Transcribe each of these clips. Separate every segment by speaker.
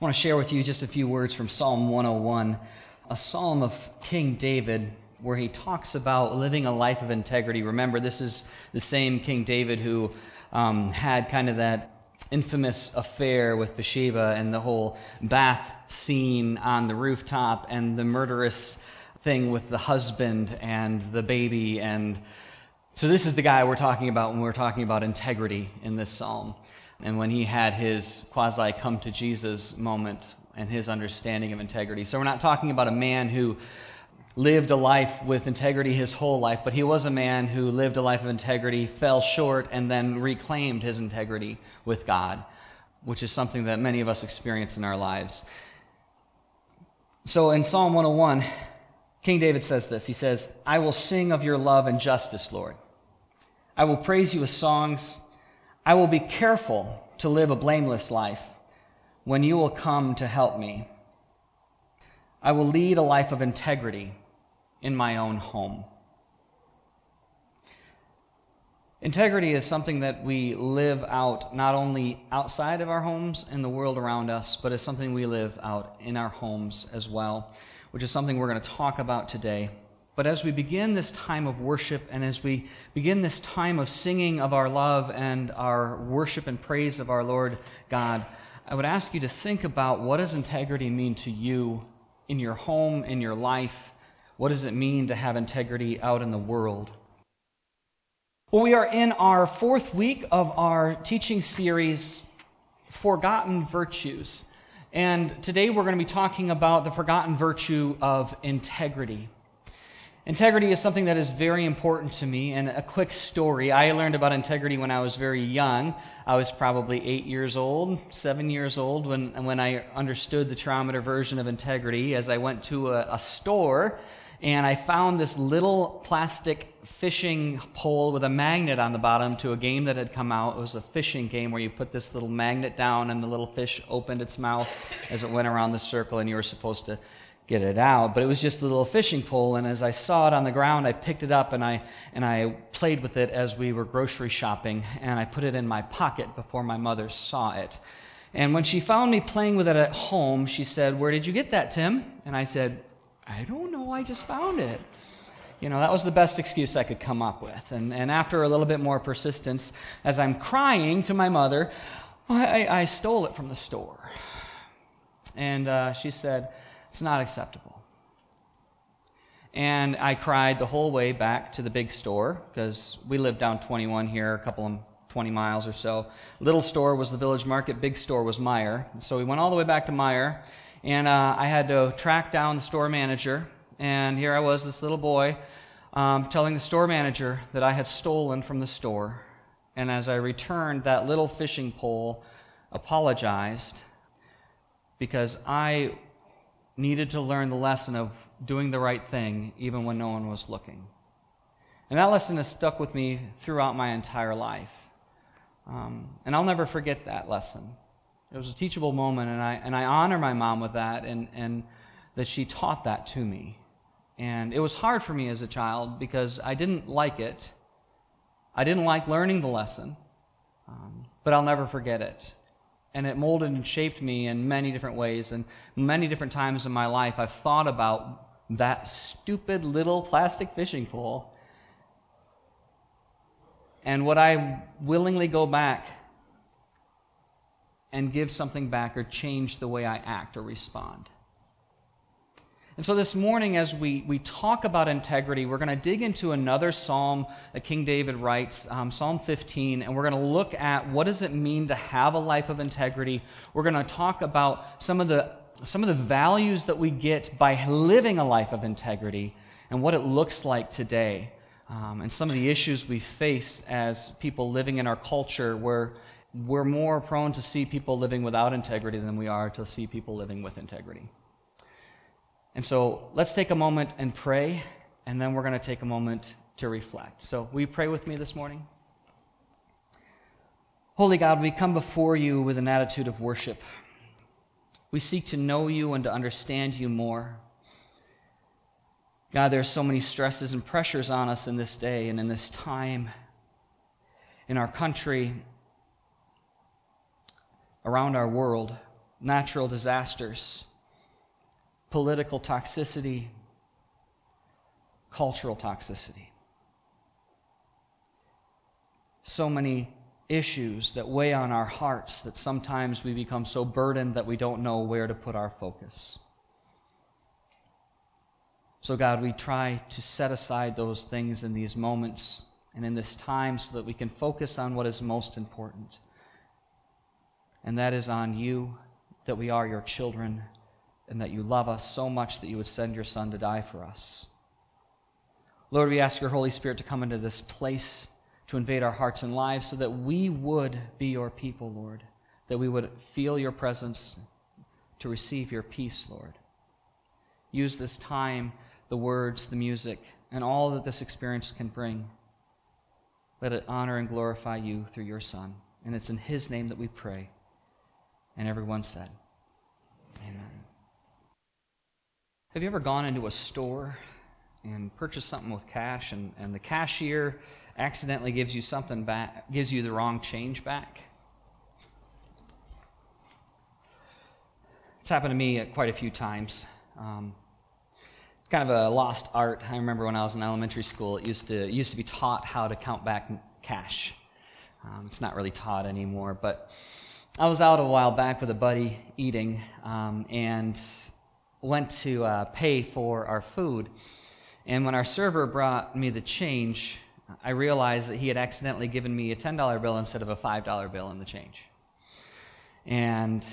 Speaker 1: I want to share with you just a few words from Psalm 101, a psalm of King David where he talks about living a life of integrity. Remember, this is the same King David who um, had kind of that infamous affair with Bathsheba and the whole bath scene on the rooftop and the murderous thing with the husband and the baby. And so, this is the guy we're talking about when we're talking about integrity in this psalm and when he had his quasi come to Jesus moment and his understanding of integrity. So we're not talking about a man who lived a life with integrity his whole life, but he was a man who lived a life of integrity, fell short, and then reclaimed his integrity with God, which is something that many of us experience in our lives. So in Psalm 101, King David says this He says, I will sing of your love and justice, Lord. I will praise you with songs. I will be careful to live a blameless life when you will come to help me. I will lead a life of integrity in my own home. Integrity is something that we live out not only outside of our homes and the world around us, but it's something we live out in our homes as well, which is something we're going to talk about today. But as we begin this time of worship and as we begin this time of singing of our love and our worship and praise of our Lord God, I would ask you to think about what does integrity mean to you in your home, in your life? What does it mean to have integrity out in the world? Well, we are in our fourth week of our teaching series, Forgotten Virtues. And today we're going to be talking about the forgotten virtue of integrity. Integrity is something that is very important to me. And a quick story I learned about integrity when I was very young. I was probably eight years old, seven years old, when, when I understood the Trommater version of integrity as I went to a, a store and I found this little plastic fishing pole with a magnet on the bottom to a game that had come out. It was a fishing game where you put this little magnet down and the little fish opened its mouth as it went around the circle and you were supposed to get it out. But it was just a little fishing pole, and as I saw it on the ground, I picked it up and I, and I played with it as we were grocery shopping, and I put it in my pocket before my mother saw it. And when she found me playing with it at home, she said, Where did you get that, Tim? And I said, I don't know, I just found it. You know, that was the best excuse I could come up with. And, and after a little bit more persistence, as I'm crying to my mother, I, I stole it from the store. And uh, she said, it's not acceptable. And I cried the whole way back to the big store because we live down 21 here, a couple of 20 miles or so. Little store was the village market, big store was Meijer. So we went all the way back to Meijer, and uh, I had to track down the store manager. And here I was, this little boy, um, telling the store manager that I had stolen from the store. And as I returned, that little fishing pole apologized because I needed to learn the lesson of doing the right thing even when no one was looking. And that lesson has stuck with me throughout my entire life. Um, and I'll never forget that lesson. It was a teachable moment, and I, and I honor my mom with that, and, and that she taught that to me. And it was hard for me as a child because I didn't like it. I didn't like learning the lesson, um, but I'll never forget it and it molded and shaped me in many different ways. And many different times in my life, I've thought about that stupid little plastic fishing pole. And would I willingly go back and give something back or change the way I act or respond? And so this morning, as we, we talk about integrity, we're going to dig into another psalm that King David writes, um, Psalm 15, and we're going to look at what does it mean to have a life of integrity. We're going to talk about some of the some of the values that we get by living a life of integrity and what it looks like today, um, and some of the issues we face as people living in our culture where we're more prone to see people living without integrity than we are to see people living with integrity. And so let's take a moment and pray, and then we're going to take a moment to reflect. So, will you pray with me this morning? Holy God, we come before you with an attitude of worship. We seek to know you and to understand you more. God, there are so many stresses and pressures on us in this day and in this time, in our country, around our world. natural disasters, political toxicity, cultural toxicity. So many issues that weigh on our hearts that sometimes we become so burdened that we don't know where to put our focus. So, God, we try to set aside those things in these moments and in this time so that we can focus on what is most important. And that is on you, that we are your children, and that you love us so much that you would send your Son to die for us. Lord, we ask your Holy Spirit to come into this place to invade our hearts and lives so that we would be your people, Lord, that we would feel your presence to receive your peace, Lord. Use this time, the words, the music, and all that this experience can bring. Let it honor and glorify you through your Son. And it's in his name that we pray. And everyone said, Amen. Have you ever gone into a store and purchased something with cash, and, and the cashier accidentally gives you something back, gives you the wrong change back. It's happened to me quite a few times. Um, it's kind of a lost art. I remember when I was in elementary school, it used to, it used to be taught how to count back cash. Um, it's not really taught anymore, but I was out a while back with a buddy eating um, and went to uh, pay for our food. And when our server brought me the change, I realized that he had accidentally given me a $10 bill instead of a $5 bill in the change. And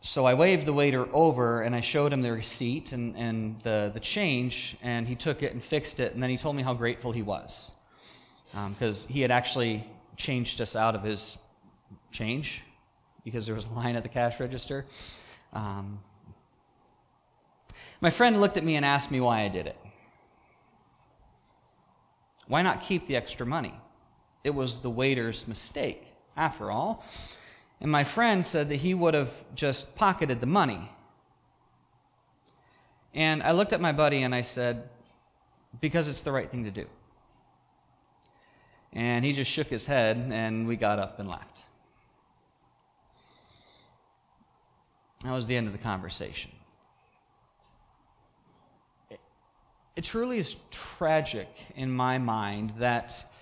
Speaker 1: so I waved the waiter over and I showed him the receipt and, and the, the change, and he took it and fixed it, and then he told me how grateful he was. Because um, he had actually changed us out of his change because there was a line at the cash register. Um, my friend looked at me and asked me why I did it. Why not keep the extra money? It was the waiter's mistake, after all. And my friend said that he would have just pocketed the money. And I looked at my buddy and I said, because it's the right thing to do. And he just shook his head and we got up and left. That was the end of the conversation. It truly is tragic in my mind that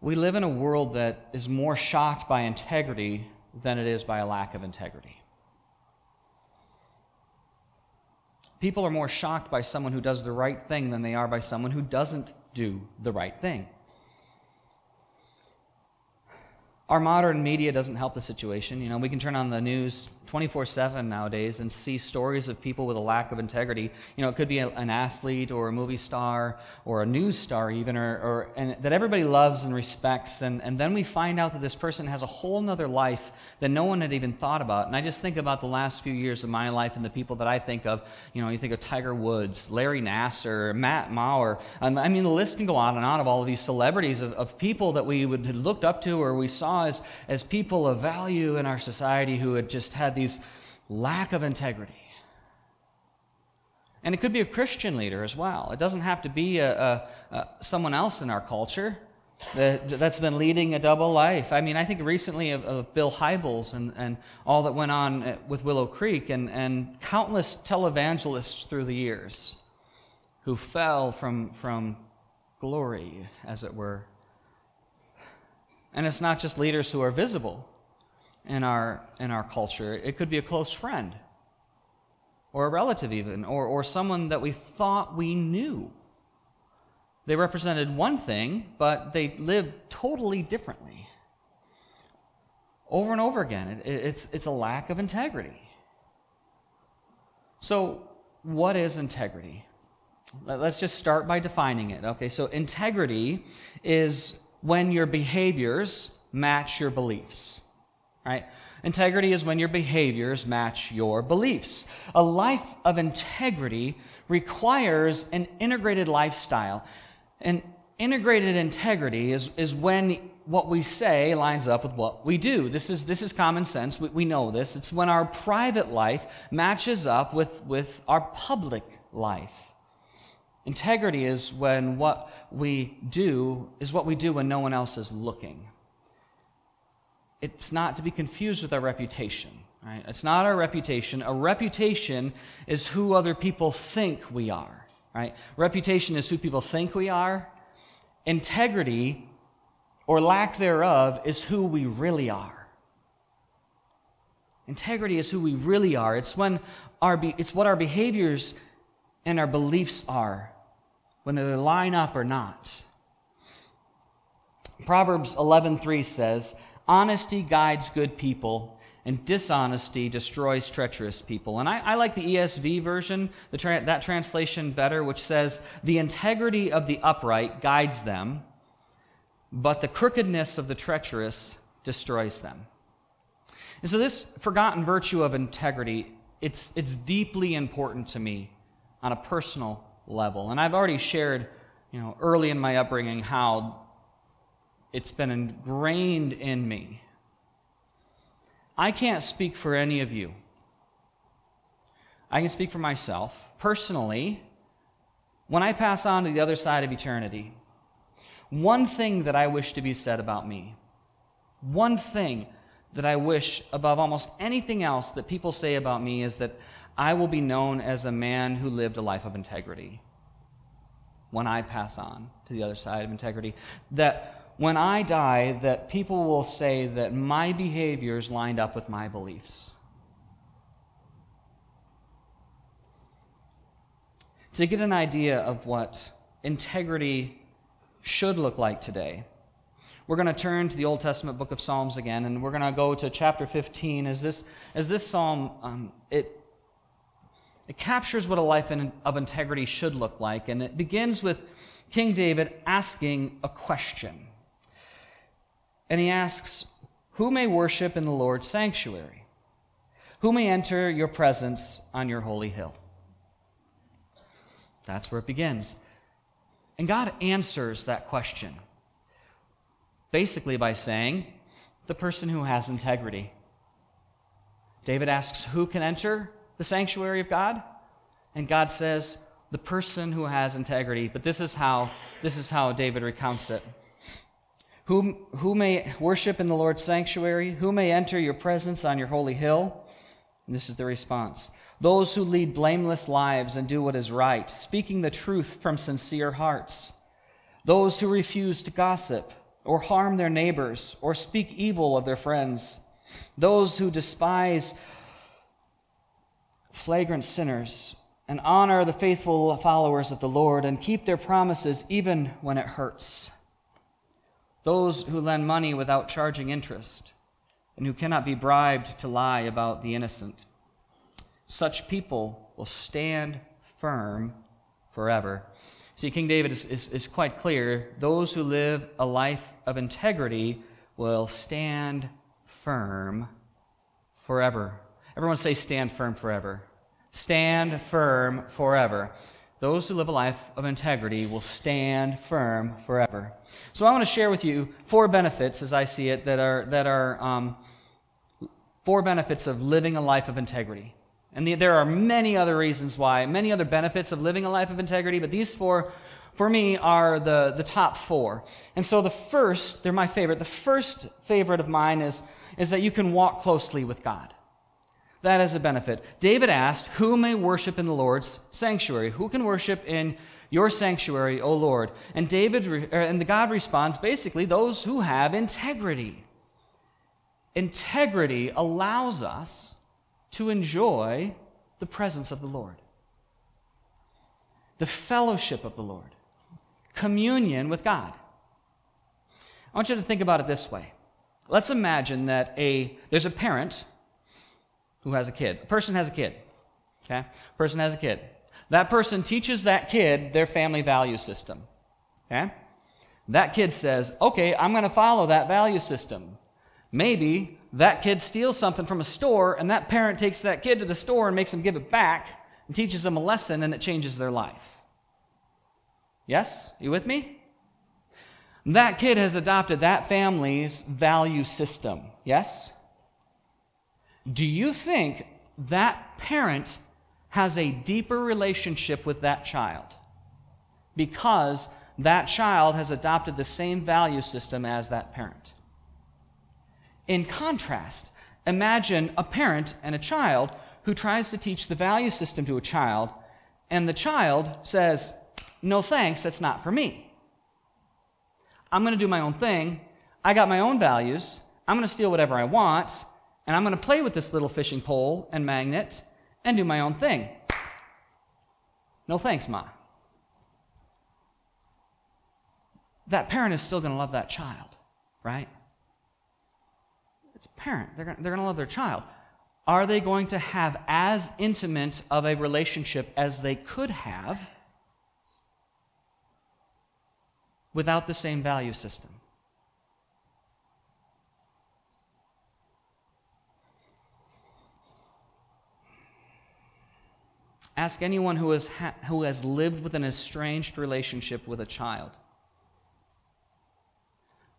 Speaker 1: we live in a world that is more shocked by integrity than it is by a lack of integrity. People are more shocked by someone who does the right thing than they are by someone who doesn't do the right thing. Our modern media doesn't help the situation. You know, we can turn on the news 24 7 nowadays and see stories of people with a lack of integrity. You know, it could be a, an athlete or a movie star or a news star, even, or, or and that everybody loves and respects. And, and then we find out that this person has a whole other life that no one had even thought about. And I just think about the last few years of my life and the people that I think of. You know, you think of Tiger Woods, Larry Nassar, Matt Lauer. Um, I mean, the list can go on and on of all of these celebrities, of, of people that we would looked up to or we saw as, as people of value in our society who had just had lack of integrity. And it could be a Christian leader as well. It doesn't have to be a, a, a someone else in our culture that, that's been leading a double life. I mean, I think recently of, of Bill Hybels and, and all that went on uh, with Willow Creek and, and countless televangelists through the years who fell from, from glory, as it were. And it's not just leaders who are visible in our, in our culture. It could be a close friend, or a relative, even, or, or someone that we thought we knew. They represented one thing, but they lived totally differently. Over and over again, it, it's, it's a lack of integrity. So, what is integrity? Let's just start by defining it. Okay, so integrity is when your behaviors match your beliefs right? Integrity is when your behaviors match your beliefs. A life of integrity requires an integrated lifestyle. And integrated integrity is, is when what we say lines up with what we do. This is, this is common sense. We, we know this. It's when our private life matches up with, with our public life. Integrity is when what we do is what we do when no one else is looking. It's not to be confused with our reputation. Right? It's not our reputation. A reputation is who other people think we are. Right? Reputation is who people think we are. Integrity, or lack thereof, is who we really are. Integrity is who we really are. It's when our be- it's what our behaviors and our beliefs are, whether they line up or not. Proverbs 11:3 says, "Honesty guides good people, and dishonesty destroys treacherous people. And I, I like the ESV version, the tra- that translation better, which says, The integrity of the upright guides them, but the crookedness of the treacherous destroys them. And so, this forgotten virtue of integrity, it's, it's deeply important to me on a personal level. And I've already shared, you know, early in my upbringing how it's been ingrained in me I can't speak for any of you. I can speak for myself. Personally, when I pass on to the other side of eternity, one thing that I wish to be said about me, one thing that I wish above almost anything else that people say about me is that I will be known as a man who lived a life of integrity when I pass on to the other side of integrity. That when I die that people will say that my behaviors lined up with my beliefs. To get an idea of what integrity should look like today, we're going to turn to the Old Testament book of Psalms again, and we're going to go to chapter 15. As this, as this psalm, um, it, it captures what a life in, of integrity should look like, and it begins with King David asking a question and he asks, Who may worship in the Lord's sanctuary? Who may enter your presence on your holy hill? That's where it begins. And God answers that question basically by saying, The person who has integrity. David asks, Who can enter the sanctuary of God? And God says, The person who has integrity. But this is how, this is how David recounts it. Who, who may worship in the Lord's sanctuary? Who may enter your presence on your holy hill? And this is the response Those who lead blameless lives and do what is right, speaking the truth from sincere hearts. Those who refuse to gossip or harm their neighbors or speak evil of their friends. Those who despise flagrant sinners and honor the faithful followers of the Lord and keep their promises even when it hurts those who lend money without charging interest, and who cannot be bribed to lie about the innocent. Such people will stand firm forever. See, King David is, is, is quite clear. Those who live a life of integrity will stand firm forever. Everyone say, stand firm forever. Stand firm forever. Those who live a life of integrity will stand firm forever. So I want to share with you four benefits, as I see it, that are, that are um, four benefits of living a life of integrity. And the, there are many other reasons why, many other benefits of living a life of integrity, but these four, for me, are the, the top four. And so the first, they're my favorite, the first favorite of mine is, is that you can walk closely with God. That is a benefit. David asked, Who may worship in the Lord's sanctuary? Who can worship in your sanctuary, O Lord? And David er, and the God responds basically, those who have integrity. Integrity allows us to enjoy the presence of the Lord, the fellowship of the Lord, communion with God. I want you to think about it this way. Let's imagine that a there's a parent who has a kid. A person has a kid. Okay? A person has a kid. That person teaches that kid their family value system. Okay? That kid says, okay, I'm going to follow that value system. Maybe that kid steals something from a store, and that parent takes that kid to the store and makes them give it back and teaches them a lesson, and it changes their life. Yes? You with me? That kid has adopted that family's value system. Yes? Do you think that parent has a deeper relationship with that child because that child has adopted the same value system as that parent? In contrast, Imagine a parent and a child who tries to teach the value system to a child, and the child says, No thanks, that's not for me. I'm going to do my own thing. I got my own values. I'm going to steal whatever I want, and I'm going to play with this little fishing pole and magnet and do my own thing. No thanks, Ma. That parent is still going to love that child, right? It's a parent. They're going, they're going to love their child. Are they going to have as intimate of a relationship as they could have without the same value system? Ask anyone who has, ha- who has lived with an estranged relationship with a child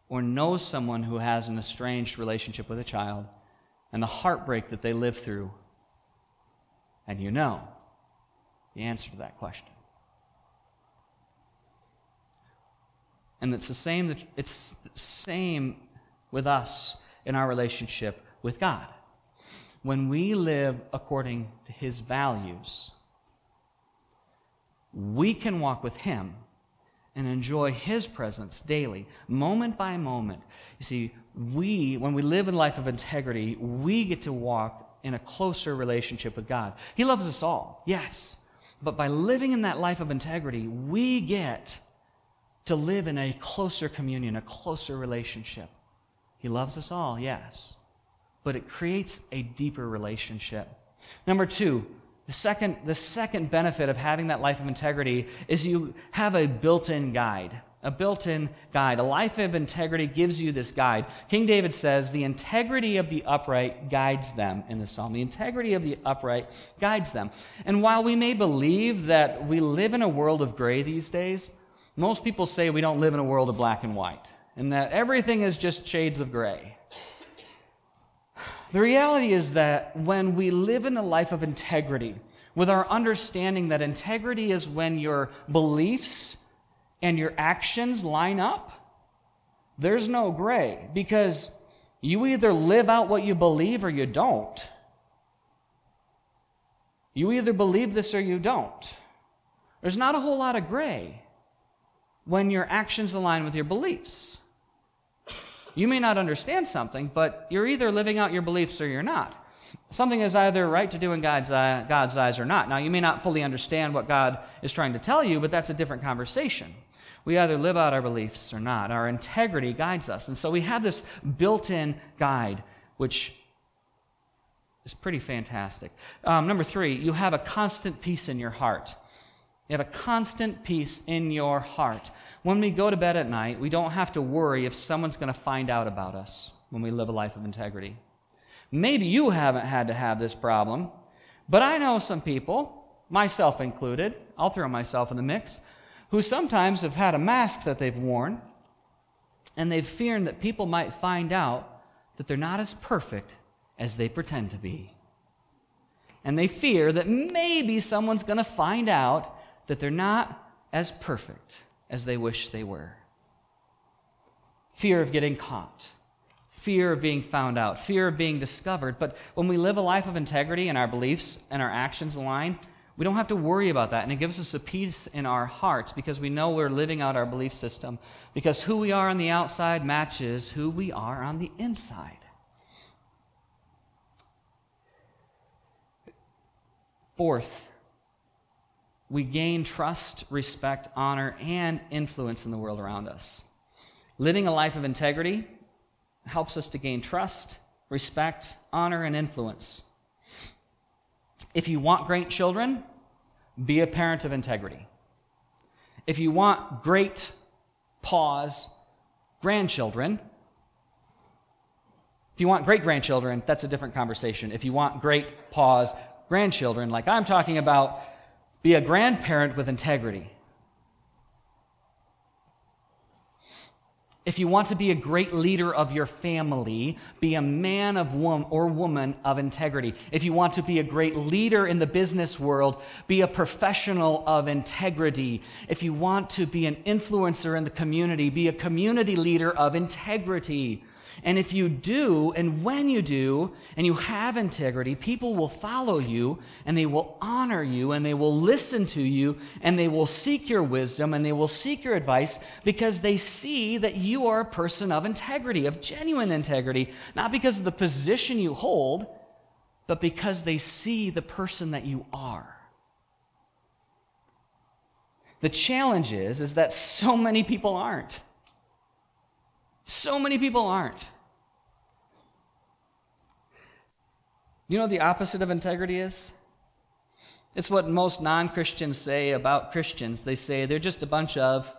Speaker 1: or knows someone who has an estranged relationship with a child and the heartbreak that they live through. And you know the answer to that question. And it's the same, it's the same with us in our relationship with God. When we live according to His values, we can walk with Him and enjoy His presence daily, moment by moment. You see, we, when we live in life of integrity, we get to walk in a closer relationship with God. He loves us all, yes. But by living in that life of integrity, we get to live in a closer communion, a closer relationship. He loves us all, yes. But it creates a deeper relationship. Number two, the second, the second benefit of having that life of integrity is you have a built in guide. A built in guide. A life of integrity gives you this guide. King David says, The integrity of the upright guides them in the psalm. The integrity of the upright guides them. And while we may believe that we live in a world of gray these days, most people say we don't live in a world of black and white, and that everything is just shades of gray. The reality is that when we live in a life of integrity, with our understanding that integrity is when your beliefs and your actions line up, there's no gray because you either live out what you believe or you don't. You either believe this or you don't. There's not a whole lot of gray when your actions align with your beliefs. You may not understand something, but you're either living out your beliefs or you're not. Something is either right to do in God's, uh, God's eyes or not. Now, you may not fully understand what God is trying to tell you, but that's a different conversation. We either live out our beliefs or not. Our integrity guides us. And so we have this built in guide, which is pretty fantastic. Um, number three, you have a constant peace in your heart. You have a constant peace in your heart. When we go to bed at night, we don't have to worry if someone's going to find out about us when we live a life of integrity. Maybe you haven't had to have this problem, but I know some people, myself included, I'll throw myself in the mix, who sometimes have had a mask that they've worn, and they've feared that people might find out that they're not as perfect as they pretend to be. And they fear that maybe someone's going to find out that they're not as perfect as they wish they were. Fear of getting caught, fear of being found out, fear of being discovered. But when we live a life of integrity and our beliefs and our actions align, we don't have to worry about that. And it gives us a peace in our hearts because we know we're living out our belief system. Because who we are on the outside matches who we are on the inside. Fourth, we gain trust, respect, honor, and influence in the world around us. Living a life of integrity helps us to gain trust, respect, honor, and influence. If you want great children, be a parent of integrity. If you want great, pause, grandchildren, if you want great grandchildren, that's a different conversation. If you want great, pause, grandchildren, like I'm talking about, be a grandparent with integrity. If you want to be a great leader of your family, be a man of wom- or woman of integrity. If you want to be a great leader in the business world, be a professional of integrity. If you want to be an influencer in the community, be a community leader of integrity. And if you do, and when you do, and you have integrity, people will follow you, and they will honor you, and they will listen to you, and they will seek your wisdom, and they will seek your advice because they see that you are a person of integrity, of genuine integrity, not because of the position you hold, but because they see the person that you are. The challenge is, is that so many people aren't. So many people aren't. You know the opposite of integrity is? It's what most non Christians say about Christians. They say they're just a bunch of,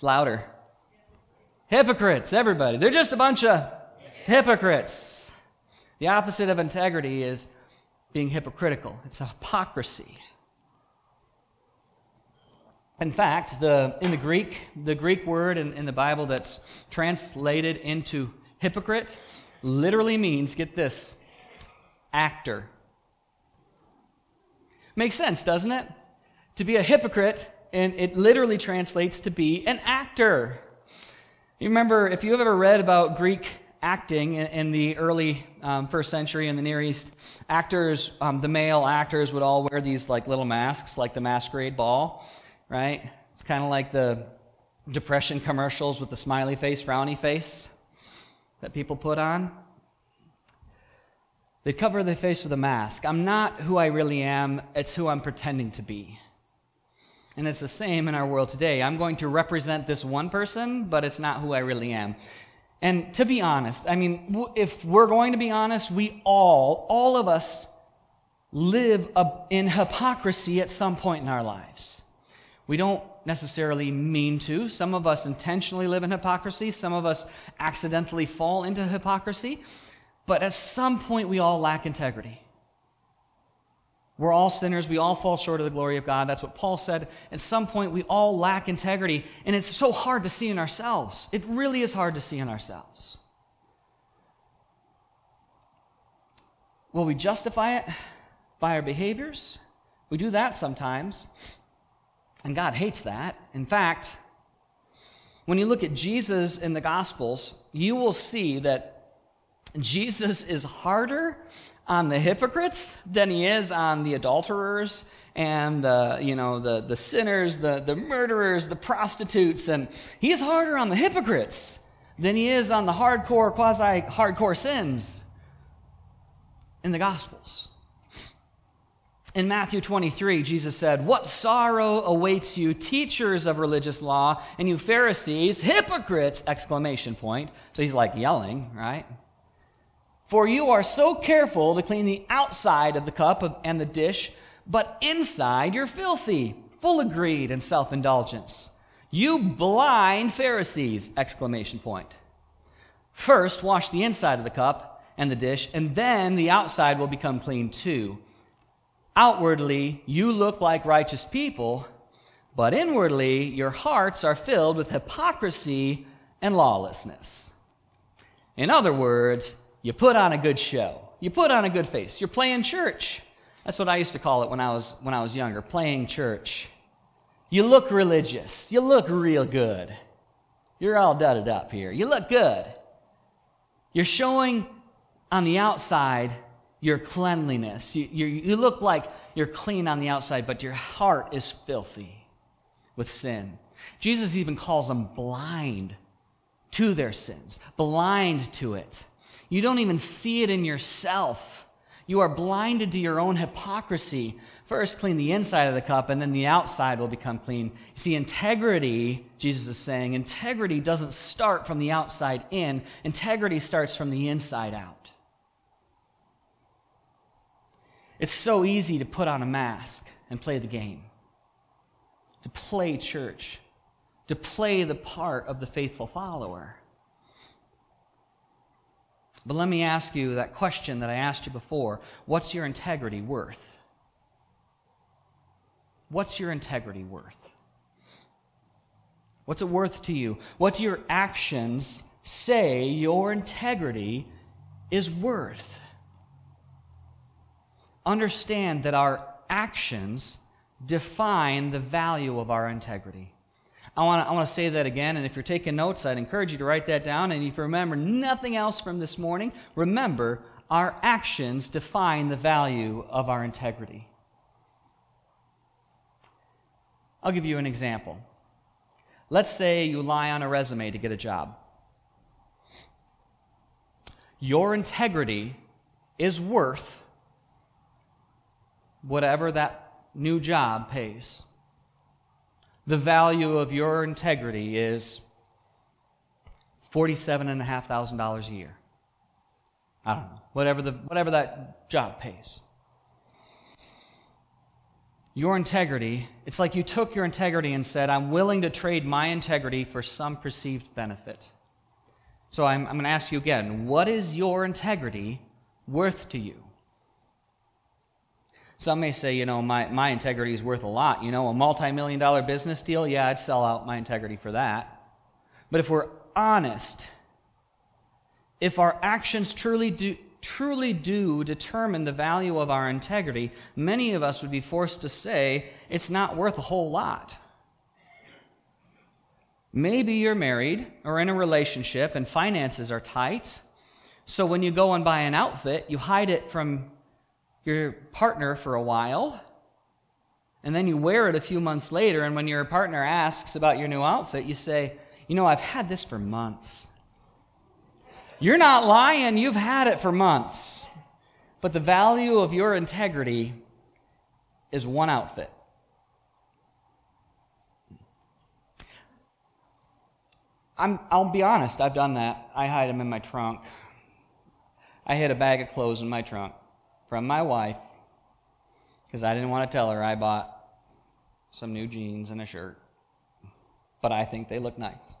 Speaker 1: louder, hypocrites, everybody. They're just a bunch of hypocrites. The opposite of integrity is being hypocritical, it's a hypocrisy. In fact, the, in the Greek, the Greek word in, in the Bible that's translated into hypocrite literally means, get this, actor. Makes sense, doesn't it? To be a hypocrite, and it literally translates to be an actor. You remember, if you've ever read about Greek acting in, in the early um, first century in the Near East, actors, um, the male actors would all wear these like little masks, like the masquerade ball right? It's kind of like the depression commercials with the smiley face, frowny face that people put on. They cover their face with a mask. I'm not who I really am, it's who I'm pretending to be. And it's the same in our world today. I'm going to represent this one person, but it's not who I really am. And to be honest, I mean, if we're going to be honest, we all, all of us, live in hypocrisy at some point in our lives. We don't necessarily mean to. Some of us intentionally live in hypocrisy, some of us accidentally fall into hypocrisy, but at some point we all lack integrity. We're all sinners. We all fall short of the glory of God. That's what Paul said. At some point, we all lack integrity, and it's so hard to see in ourselves. It really is hard to see in ourselves. Will we justify it by our behaviors? We do that sometimes. And God hates that. In fact, when you look at Jesus in the Gospels, you will see that Jesus is harder on the hypocrites than he is on the adulterers and the, you know, the, the sinners, the, the murderers, the prostitutes. And he's harder on the hypocrites than he is on the hardcore, quasi hardcore sins in the Gospels. In Matthew 23, Jesus said, What sorrow awaits you, teachers of religious law, and you Pharisees, hypocrites! Exclamation point. So he's like yelling, right? For you are so careful to clean the outside of the cup and the dish, but inside you're filthy, full of greed and self indulgence. You blind Pharisees! Exclamation point. First, wash the inside of the cup and the dish, and then the outside will become clean too. Outwardly, you look like righteous people, but inwardly, your hearts are filled with hypocrisy and lawlessness. In other words, you put on a good show. You put on a good face. You're playing church. That's what I used to call it when I was, when I was younger, playing church. You look religious. You look real good. You're all dudded up here. You look good. You're showing on the outside your cleanliness. You, you, you look like you're clean on the outside, but your heart is filthy with sin. Jesus even calls them blind to their sins, blind to it. You don't even see it in yourself. You are blinded to your own hypocrisy. First, clean the inside of the cup, and then the outside will become clean. See, integrity, Jesus is saying, integrity doesn't start from the outside in, integrity starts from the inside out. It's so easy to put on a mask and play the game, to play church, to play the part of the faithful follower. But let me ask you that question that I asked you before what's your integrity worth? What's your integrity worth? What's it worth to you? What do your actions say your integrity is worth? Understand that our actions define the value of our integrity. I want to I wanna say that again, and if you're taking notes, I'd encourage you to write that down. And if you remember nothing else from this morning, remember our actions define the value of our integrity. I'll give you an example. Let's say you lie on a resume to get a job. Your integrity is worth whatever that new job pays. The value of your integrity is $47,500 a year. I don't know, whatever, the, whatever that job pays. Your integrity, it's like you took your integrity and said, I'm willing to trade my integrity for some perceived benefit. So I'm, I'm going to ask you again what is your integrity worth to you? Some may say, you know, my, my integrity is worth a lot. You know, a multi million dollar business deal, yeah, I'd sell out my integrity for that. But if we're honest, if our actions truly do, truly do determine the value of our integrity, many of us would be forced to say it's not worth a whole lot. Maybe you're married or in a relationship and finances are tight. So when you go and buy an outfit, you hide it from your partner for a while. And then you wear it a few months later. And when your partner asks about your new outfit, you say, You know, I've had this for months. You're not lying, you've had it for months. But the value of your integrity is one outfit. I'm, I'll be honest, I've done that. I hide them in my trunk. I hid a bag of clothes in my trunk from my wife because I didn't want to tell her I bought some new jeans and a shirt. But I think they look nice.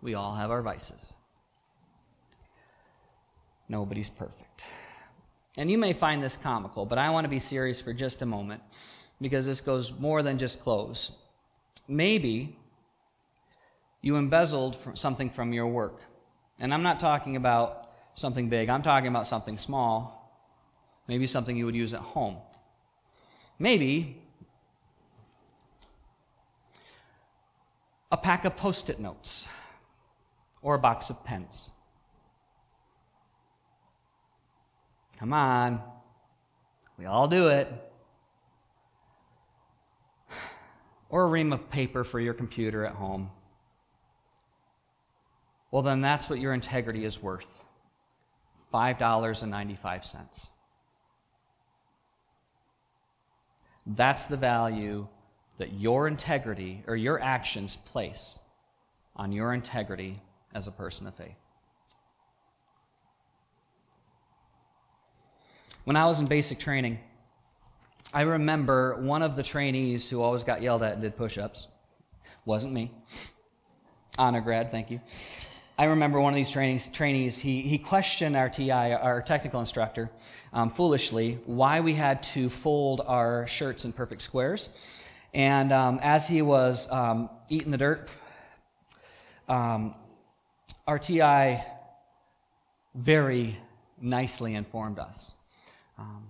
Speaker 1: We all have our vices. Nobody's perfect. And you may find this comical, but I want to be serious for just a moment because this goes more than just clothes. Maybe you embezzled something from your work. And I'm not talking about something big, I'm talking about something small, maybe something you would use at home. Maybe a pack of post it notes or a box of pens. Come on. We all do it. Or a ream of paper for your computer at home. Well, then that's what your integrity is worth $5.95. That's the value that your integrity or your actions place on your integrity as a person of faith. When I was in basic training, I remember one of the trainees who always got yelled at and did push ups. Wasn't me. Honor grad, thank you. I remember one of these trainings, trainees, he, he questioned our TI, our technical instructor, um, foolishly, why we had to fold our shirts in perfect squares. And um, as he was um, eating the dirt, um, our TI very nicely informed us. Um,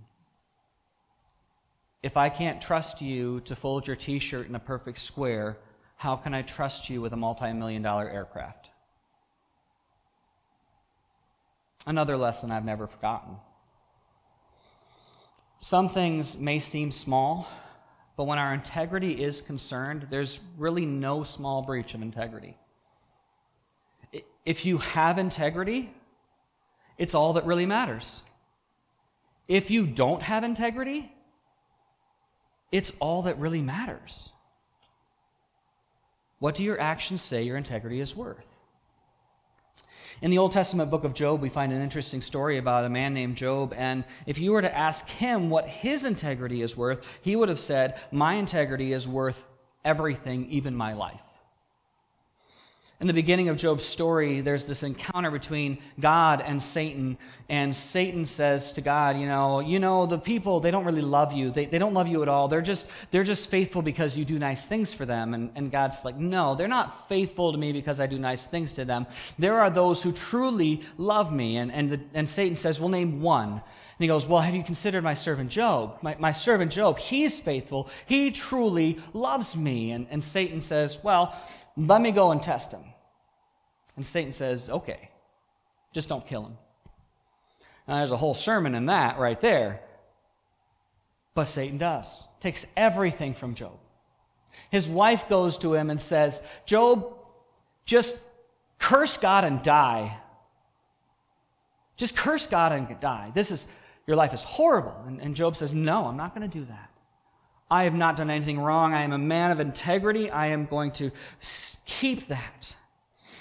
Speaker 1: if I can't trust you to fold your t shirt in a perfect square, how can I trust you with a multi million dollar aircraft? Another lesson I've never forgotten. Some things may seem small, but when our integrity is concerned, there's really no small breach of integrity. If you have integrity, it's all that really matters. If you don't have integrity, it's all that really matters. What do your actions say your integrity is worth? In the Old Testament book of Job, we find an interesting story about a man named Job. And if you were to ask him what his integrity is worth, he would have said, My integrity is worth everything, even my life. In the beginning of Job's story, there's this encounter between God and Satan. And Satan says to God, You know, you know, the people, they don't really love you. They, they don't love you at all. They're just, they're just faithful because you do nice things for them. And, and God's like, No, they're not faithful to me because I do nice things to them. There are those who truly love me. And, and, the, and Satan says, Well, name one. And he goes, Well, have you considered my servant Job? My, my servant Job, he's faithful. He truly loves me. And, and Satan says, Well, let me go and test him. And Satan says, Okay, just don't kill him. Now, there's a whole sermon in that right there. But Satan does, takes everything from Job. His wife goes to him and says, Job, just curse God and die. Just curse God and die. This is, your life is horrible. And, and Job says, No, I'm not going to do that. I have not done anything wrong. I am a man of integrity. I am going to keep that.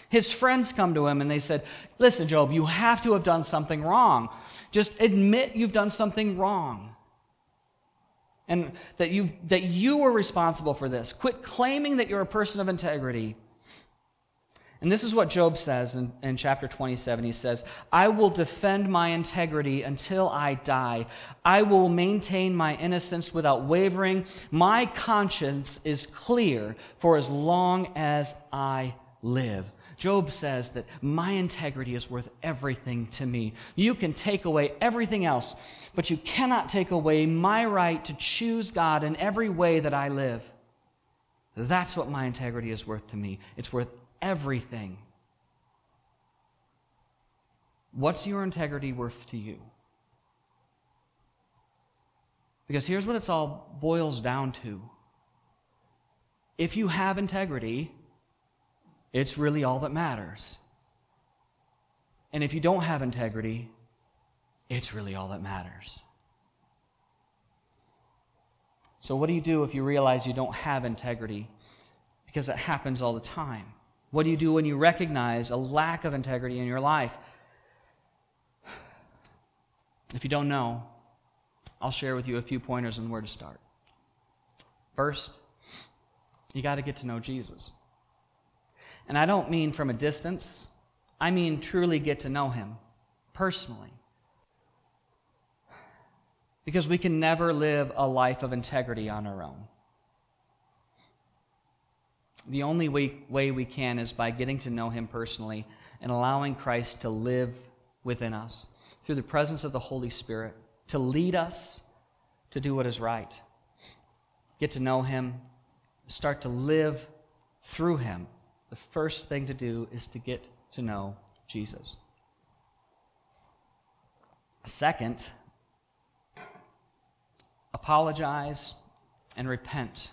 Speaker 1: His friends come to him and they said, Listen, Job, you have to have done something wrong. Just admit you've done something wrong. And that you, that you were responsible for this. Quit claiming that you're a person of integrity. And this is what Job says in, in chapter 27. He says, I will defend my integrity until I die. I will maintain my innocence without wavering. My conscience is clear for as long as I live. Job says that my integrity is worth everything to me. You can take away everything else, but you cannot take away my right to choose God in every way that I live. That's what my integrity is worth to me. It's worth everything. What's your integrity worth to you? Because here's what it's all boils down to. If you have integrity, it's really all that matters. And if you don't have integrity, it's really all that matters. So, what do you do if you realize you don't have integrity? Because it happens all the time. What do you do when you recognize a lack of integrity in your life? If you don't know, I'll share with you a few pointers on where to start. First, you got to get to know Jesus. And I don't mean from a distance, I mean truly get to know him personally. Because we can never live a life of integrity on our own. The only way, way we can is by getting to know him personally and allowing Christ to live within us through the presence of the Holy Spirit to lead us to do what is right. Get to know him, start to live through him the first thing to do is to get to know Jesus. Second, apologize and repent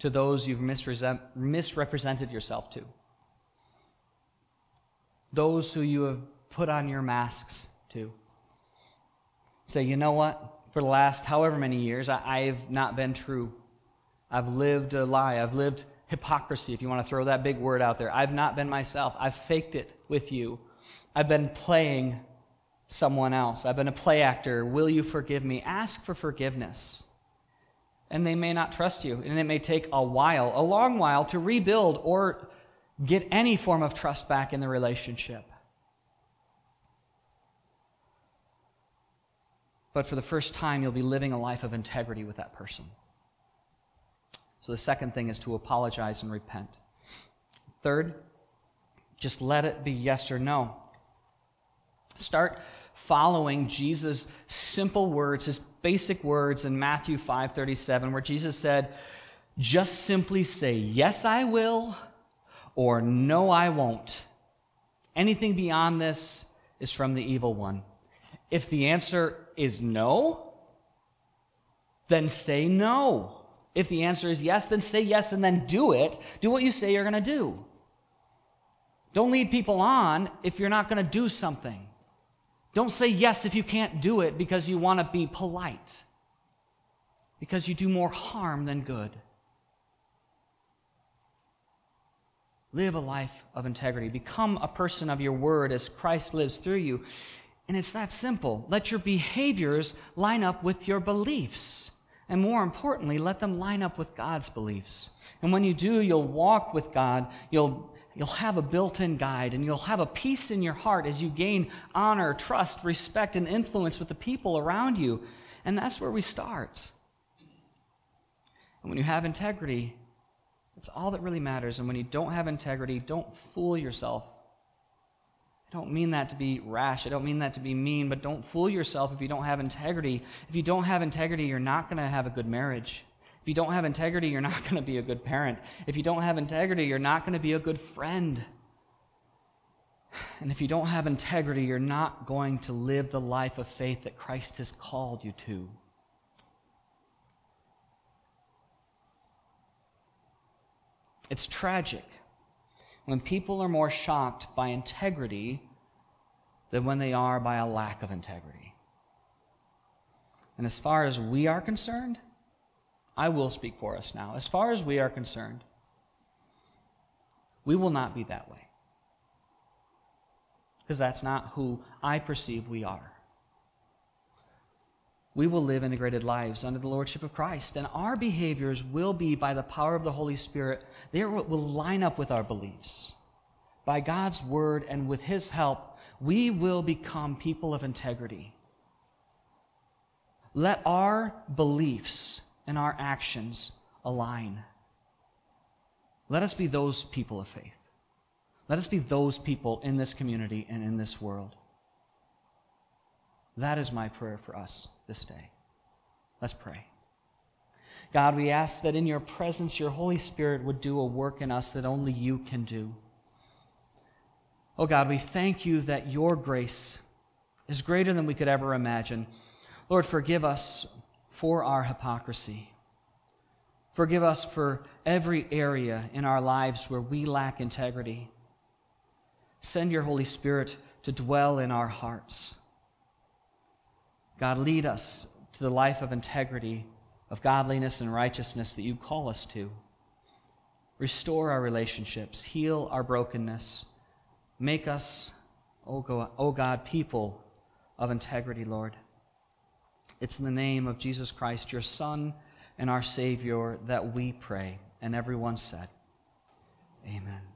Speaker 1: to those you've misrepresented yourself to, those who you have put on your masks to. Say, you know what? For the last however many years, I, have not been true. I've lived a lie. I've lived hypocrisy, if you want to throw that big word out there. I've not been myself. I've faked it with you. I've been playing someone else. I've been a play actor. Will you forgive me? Ask for forgiveness. And they may not trust you, and it may take a while, a long while, to rebuild or get any form of trust back in the relationship. But for the first time, you'll be living a life of integrity with that person. So the second thing is to apologize and repent. Third, just let it be yes or no. Start following Jesus' simple words, his basic words in Matthew 5:37 where Jesus said, "Just simply say, yes I will or no I won't. Anything beyond this is from the evil one." If the answer is no, then say no. If the answer is yes, then say yes and then do it. Do what you say you're going to do. Don't lead people on if you're not going to do something. Don't say yes if you can't do it because you want to be polite, because you do more harm than good. Live a life of integrity. Become a person of your word as Christ lives through you. And it's that simple. Let your behaviors line up with your beliefs. And more importantly, let them line up with God's beliefs. And when you do, you'll walk with God. You'll, you'll have a built in guide, and you'll have a peace in your heart as you gain honor, trust, respect, and influence with the people around you. And that's where we start. And when you have integrity, that's all that really matters. And when you don't have integrity, don't fool yourself I don't mean that to be rash. I don't mean that to be mean, but don't fool yourself if you don't have integrity. If you don't have integrity, you're not going to have a good marriage. If you don't have integrity, you're not going to be a good parent. If you don't have integrity, you're not going to be a good friend. And if you don't have integrity, you're not going to live the life of faith that Christ has called you to. It's tragic when people are more shocked by integrity than when they are by a lack of integrity. And as far as we are concerned, I will speak for us now. As far as we are concerned, we will not be that way. Because that's not who I perceive we are. We will live integrated lives under the Lordship of Christ, and our behaviors will be, by the power of the Holy Spirit, they will line up with our beliefs. By God's word and with His help, we will become people of integrity. Let our beliefs and our actions align. Let us be those people of faith. Let us be those people in this community and in this world. That is my prayer for us this day. Let's pray. God, we ask that in your presence, your Holy Spirit would do a work in us that only you can do. Oh God, we thank you that your grace is greater than we could ever imagine. Lord, forgive us for our hypocrisy. Forgive us for every area in our lives where we lack integrity. Send your Holy Spirit to dwell in our hearts. God, lead us to the life of integrity, of godliness and righteousness that you call us to. Restore our relationships, heal our brokenness, make us, O God, people of integrity, Lord. It's in the name of Jesus Christ, your Son and our Savior, that we pray. And everyone said, Amen.